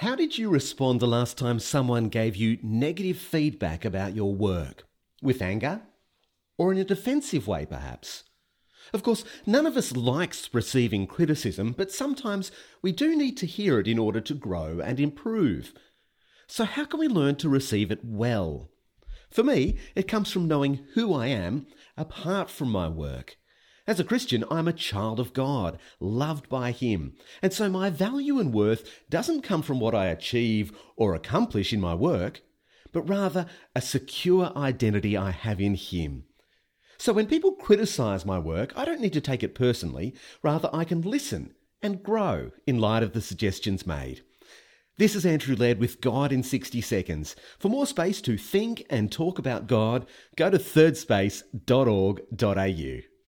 How did you respond the last time someone gave you negative feedback about your work? With anger? Or in a defensive way, perhaps? Of course, none of us likes receiving criticism, but sometimes we do need to hear it in order to grow and improve. So, how can we learn to receive it well? For me, it comes from knowing who I am apart from my work. As a Christian, I'm a child of God, loved by Him. And so my value and worth doesn't come from what I achieve or accomplish in my work, but rather a secure identity I have in Him. So when people criticize my work, I don't need to take it personally. Rather, I can listen and grow in light of the suggestions made. This is Andrew Laird with God in 60 Seconds. For more space to think and talk about God, go to thirdspace.org.au.